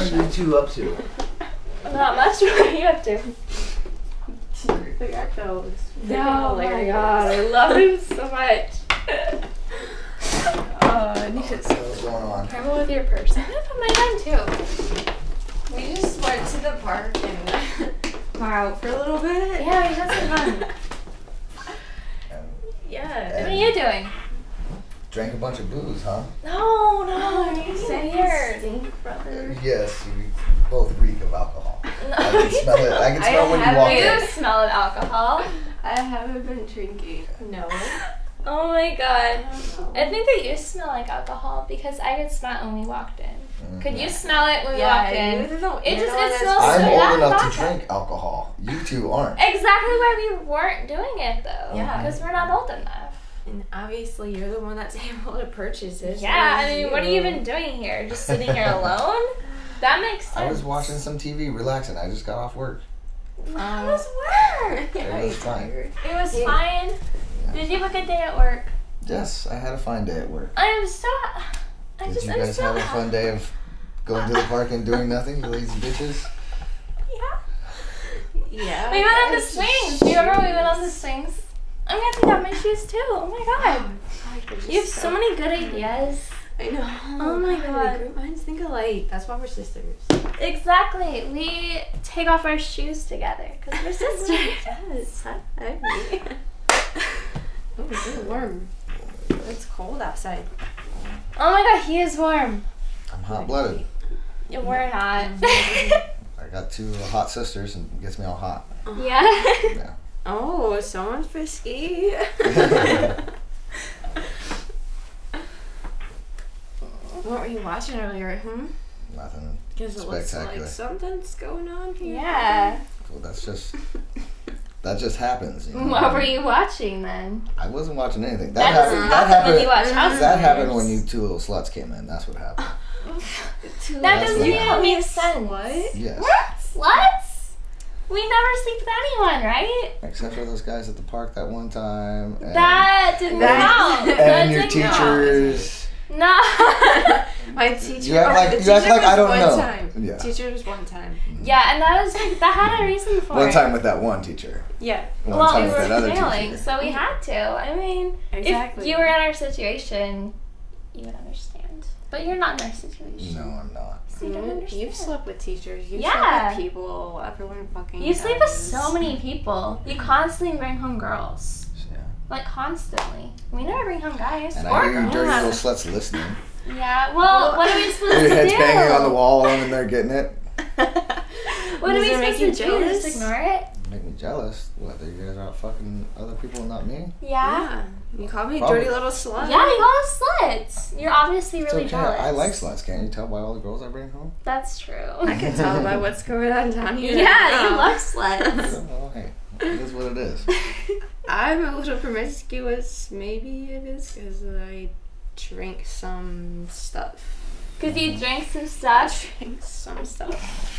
What are you two up to? Not much. What are you up to? The Echo is freaking Oh my god, I love him so much. Uh, Nisha's so What's going on? Careful with your purse. I'm gonna put mine on too. We just went to the park and hung out for a little bit. Yeah, we had some fun. And Yeah. What are you doing? Drank a bunch of booze, huh? No, no, you so stay weird. Stink, brother. Yes, we both reek of alcohol. I can smell it. I can I smell when you have walk You smell of alcohol. I haven't been drinking. No. Oh my god. I think that you smell like alcohol because I could smell it when we walked in. Mm-hmm. Could you smell it when we walked in? you're It just- the one it that's- smells I'm so old bad enough vodka. to drink alcohol. You two aren't. Exactly why we weren't doing it though. Yeah. Because we're not old enough. And obviously, you're the one that's able to purchase it. Yeah, so I mean, what are you even doing here? Just sitting here alone? That makes sense. I was watching some TV, relaxing. I just got off work. How um, was work? It was fine. It was Yeah. fine. Did you have a good day at work? Yes, I had a fine day at work. I'm so. I Did just. you guys so have a fun day of going to the park and doing nothing, you lazy bitches? Yeah. Yeah. We went on the swings. Do you remember we went on the swings? I'm gonna take out my shoes too. Oh my god. Oh, you have so many good ideas. I know. Oh my God. Group minds think alike. That's why we're sisters. Exactly. We take off our shoes together because we're sisters. yes. I Oh, it's warm. It's cold outside. oh my god, he is warm. I'm hot blooded. Yeah, We're not. I got two hot sisters and it gets me all hot. Uh-huh. yeah. Yeah. Oh, someone's frisky. what were you watching earlier? Hmm? Nothing. Because it looks Spectacular. like something's going on here. Yeah. Well, that's just that just happens. You know? What were you watching then? I wasn't watching anything. That, That doesn't happened. That happen when you happened. watch House That Hunters. happened when you two little sluts came in. That's what happened. That That's doesn't what even happened. make sense. What? Yes. We're sluts? We never sleep with anyone, right? Except for those guys at the park that one time. And, That didn't That- count. and That your didn't count. teachers. No. My teacher. You act like- you act teacher like I don't one know. Time. Yeah. Teacher was one time. yeah, and that was like that had a reason for One it. One time with that one teacher. Yeah. One well, time we with were that failing, teacher. so we had to. I mean, Exactly. if you were in our situation, you would understand. But you're not in our situation. No, I'm not. So you don't Mm, understand. You've slept with teachers. You've Yeah. slept with people. Everyone fucking. You sleep with so many people. You constantly bring home girls. Yeah. Like constantly. We never bring home guys. And or I hear you dirty little sluts listening. Yeah. Well, what are we supposed to do? Your to head's banging on the wall and they're getting it. What are we supposed to do? Just ignore it? Make me jealous. Whether you guys are out fucking other people and not me? Yeah. Yeah. You call me Probably. dirty little slut. Yeah, you call us sluts. You're obviously It's really okay. jealous. I like sluts. Can't you tell by all the girls I bring home? That's true. I can tell by what's going on down here. yeah, you now. love sluts. Well, hey, it is what it is. I'm a little promiscuous. Maybe it is because I drink some stuff. Because you drink some stuff. Drink some stuff.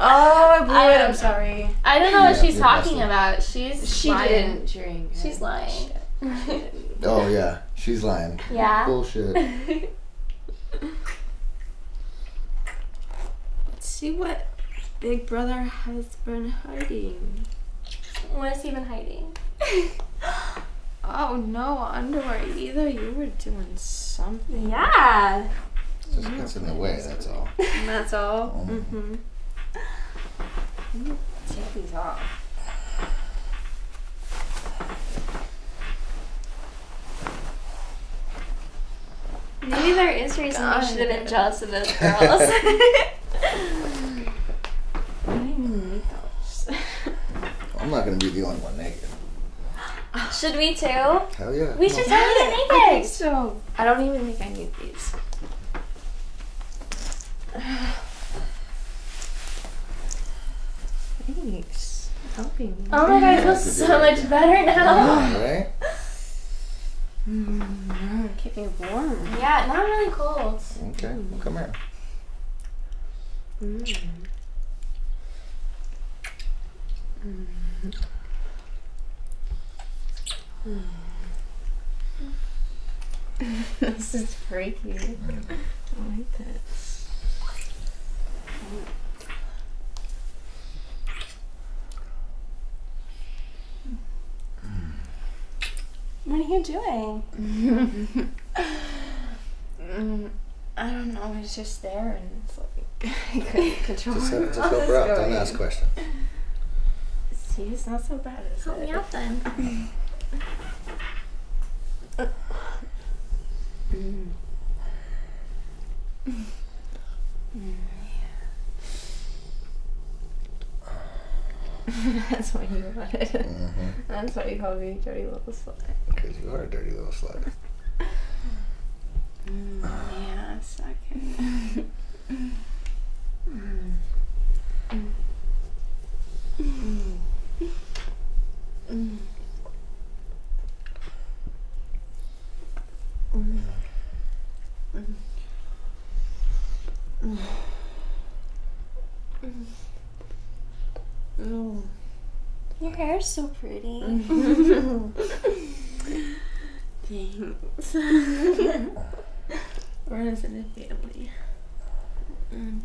Oh, I blew I it. I'm sorry. I don't know what she's talking about. She's She lying. didn't drink. She's lying. Oh yeah, she's lying. yeah. Bullshit. Let's see what Big Brother has been hiding. what is he been hiding? Oh no, underwear either. You were doing something. Yeah. Just gets in the way. That's all. And that's all. Mhm. Mm-hmm. Take these off. Maybe there is reason God. you should have been jealous of those girls. I need those. I'm not gonna be the only one naked. should we too? Hell yeah. We Come should on. totally I think so. I don't even think I need these. Thanks. for Helping me. Oh my god, I feel so much better now. Yeah, right? Mm, keep me warm. Yeah, now I'm really cold. Okay. Well, come here. Mm. this is freaky. I like this. What are you doing? Mm, I don't know. It's just there, and it's like I couldn't control Just, where just my help her out. Don't ask questions. See, it's not so bad, is Help it? me out then. Mm. That's why you wanted. Mm-hmm. That's why you call me dirty little slut. Because you are a dirty little slut. Mm, yeah, second. Your hair is so pretty. Thanks. We're in a family. Mm.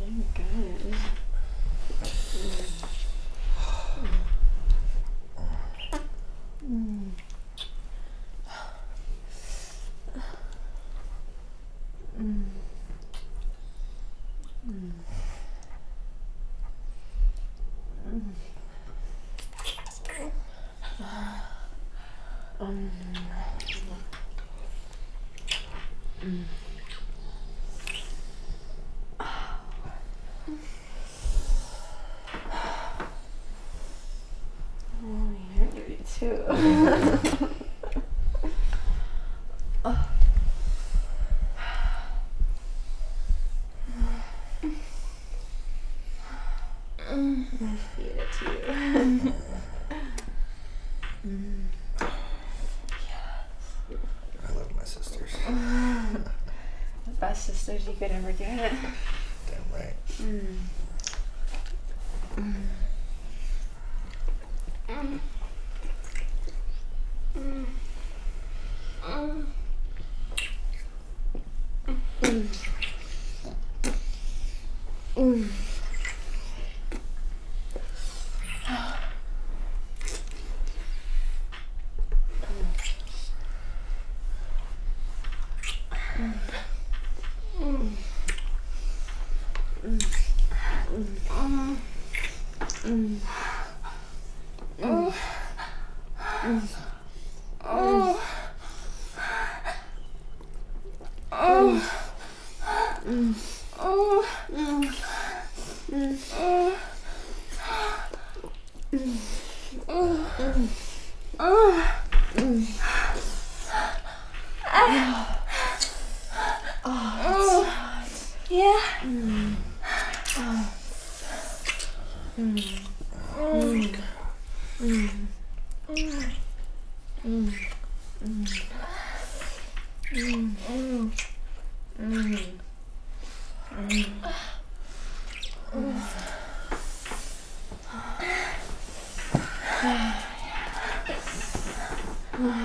Oh my god. Oh, you're dirty too. I feed it to you. I love my sisters. the best sisters you could ever get. Damn right. Mm. Mm. Yeah.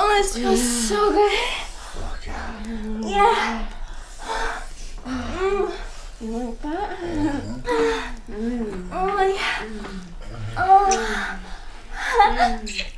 Oh, this feels so good. Fuck yeah. Yeah. You like that? Oh my god. Oh. Ah.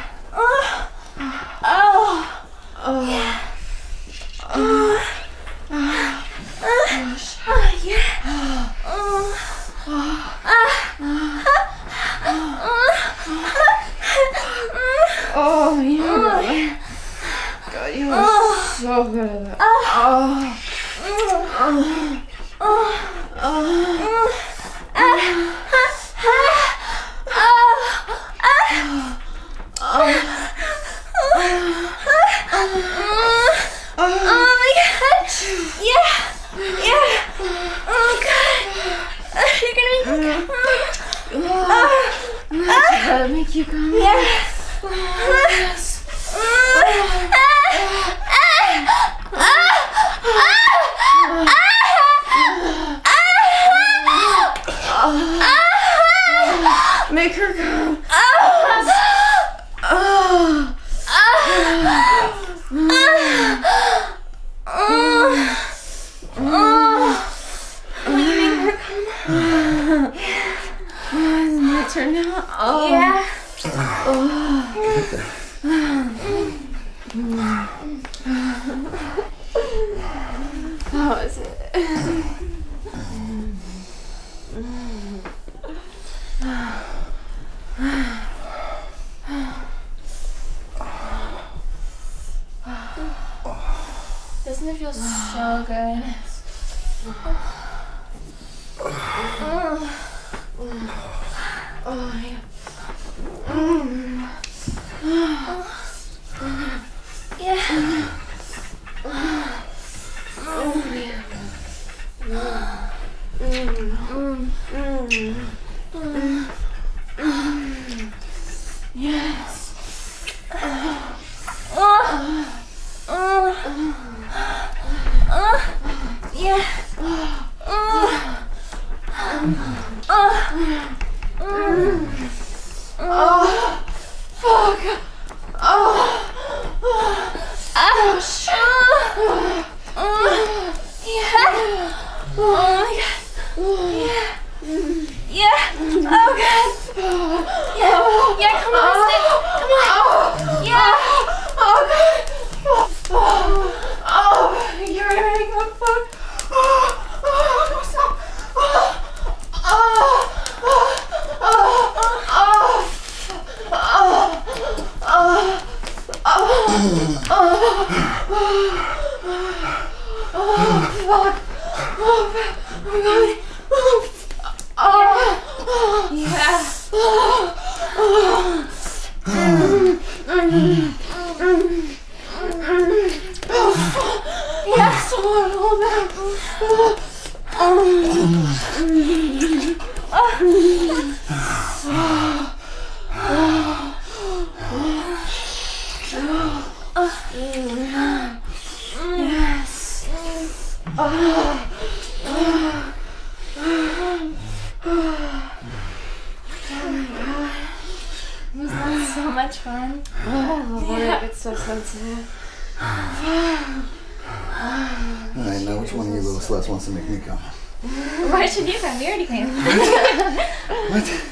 Doesn't it feel so good? Oh, yeah. Yeah. Ja, zo. Which one of you little sluts wants to make me come. Why should you come? We already came. What?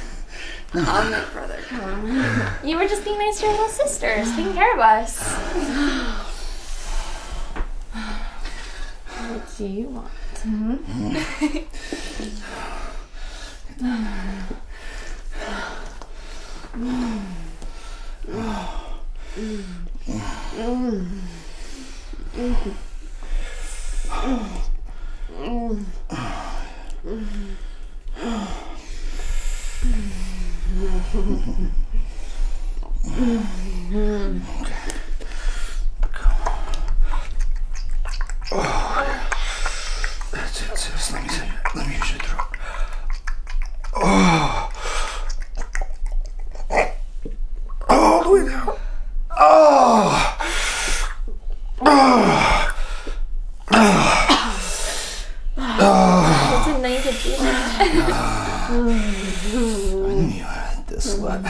No. I'll make brother come. You were just being nice to your little sisters, taking care of us. What do you want? Hmm. Mm. Mm. Mm okay. I knew you had this slut.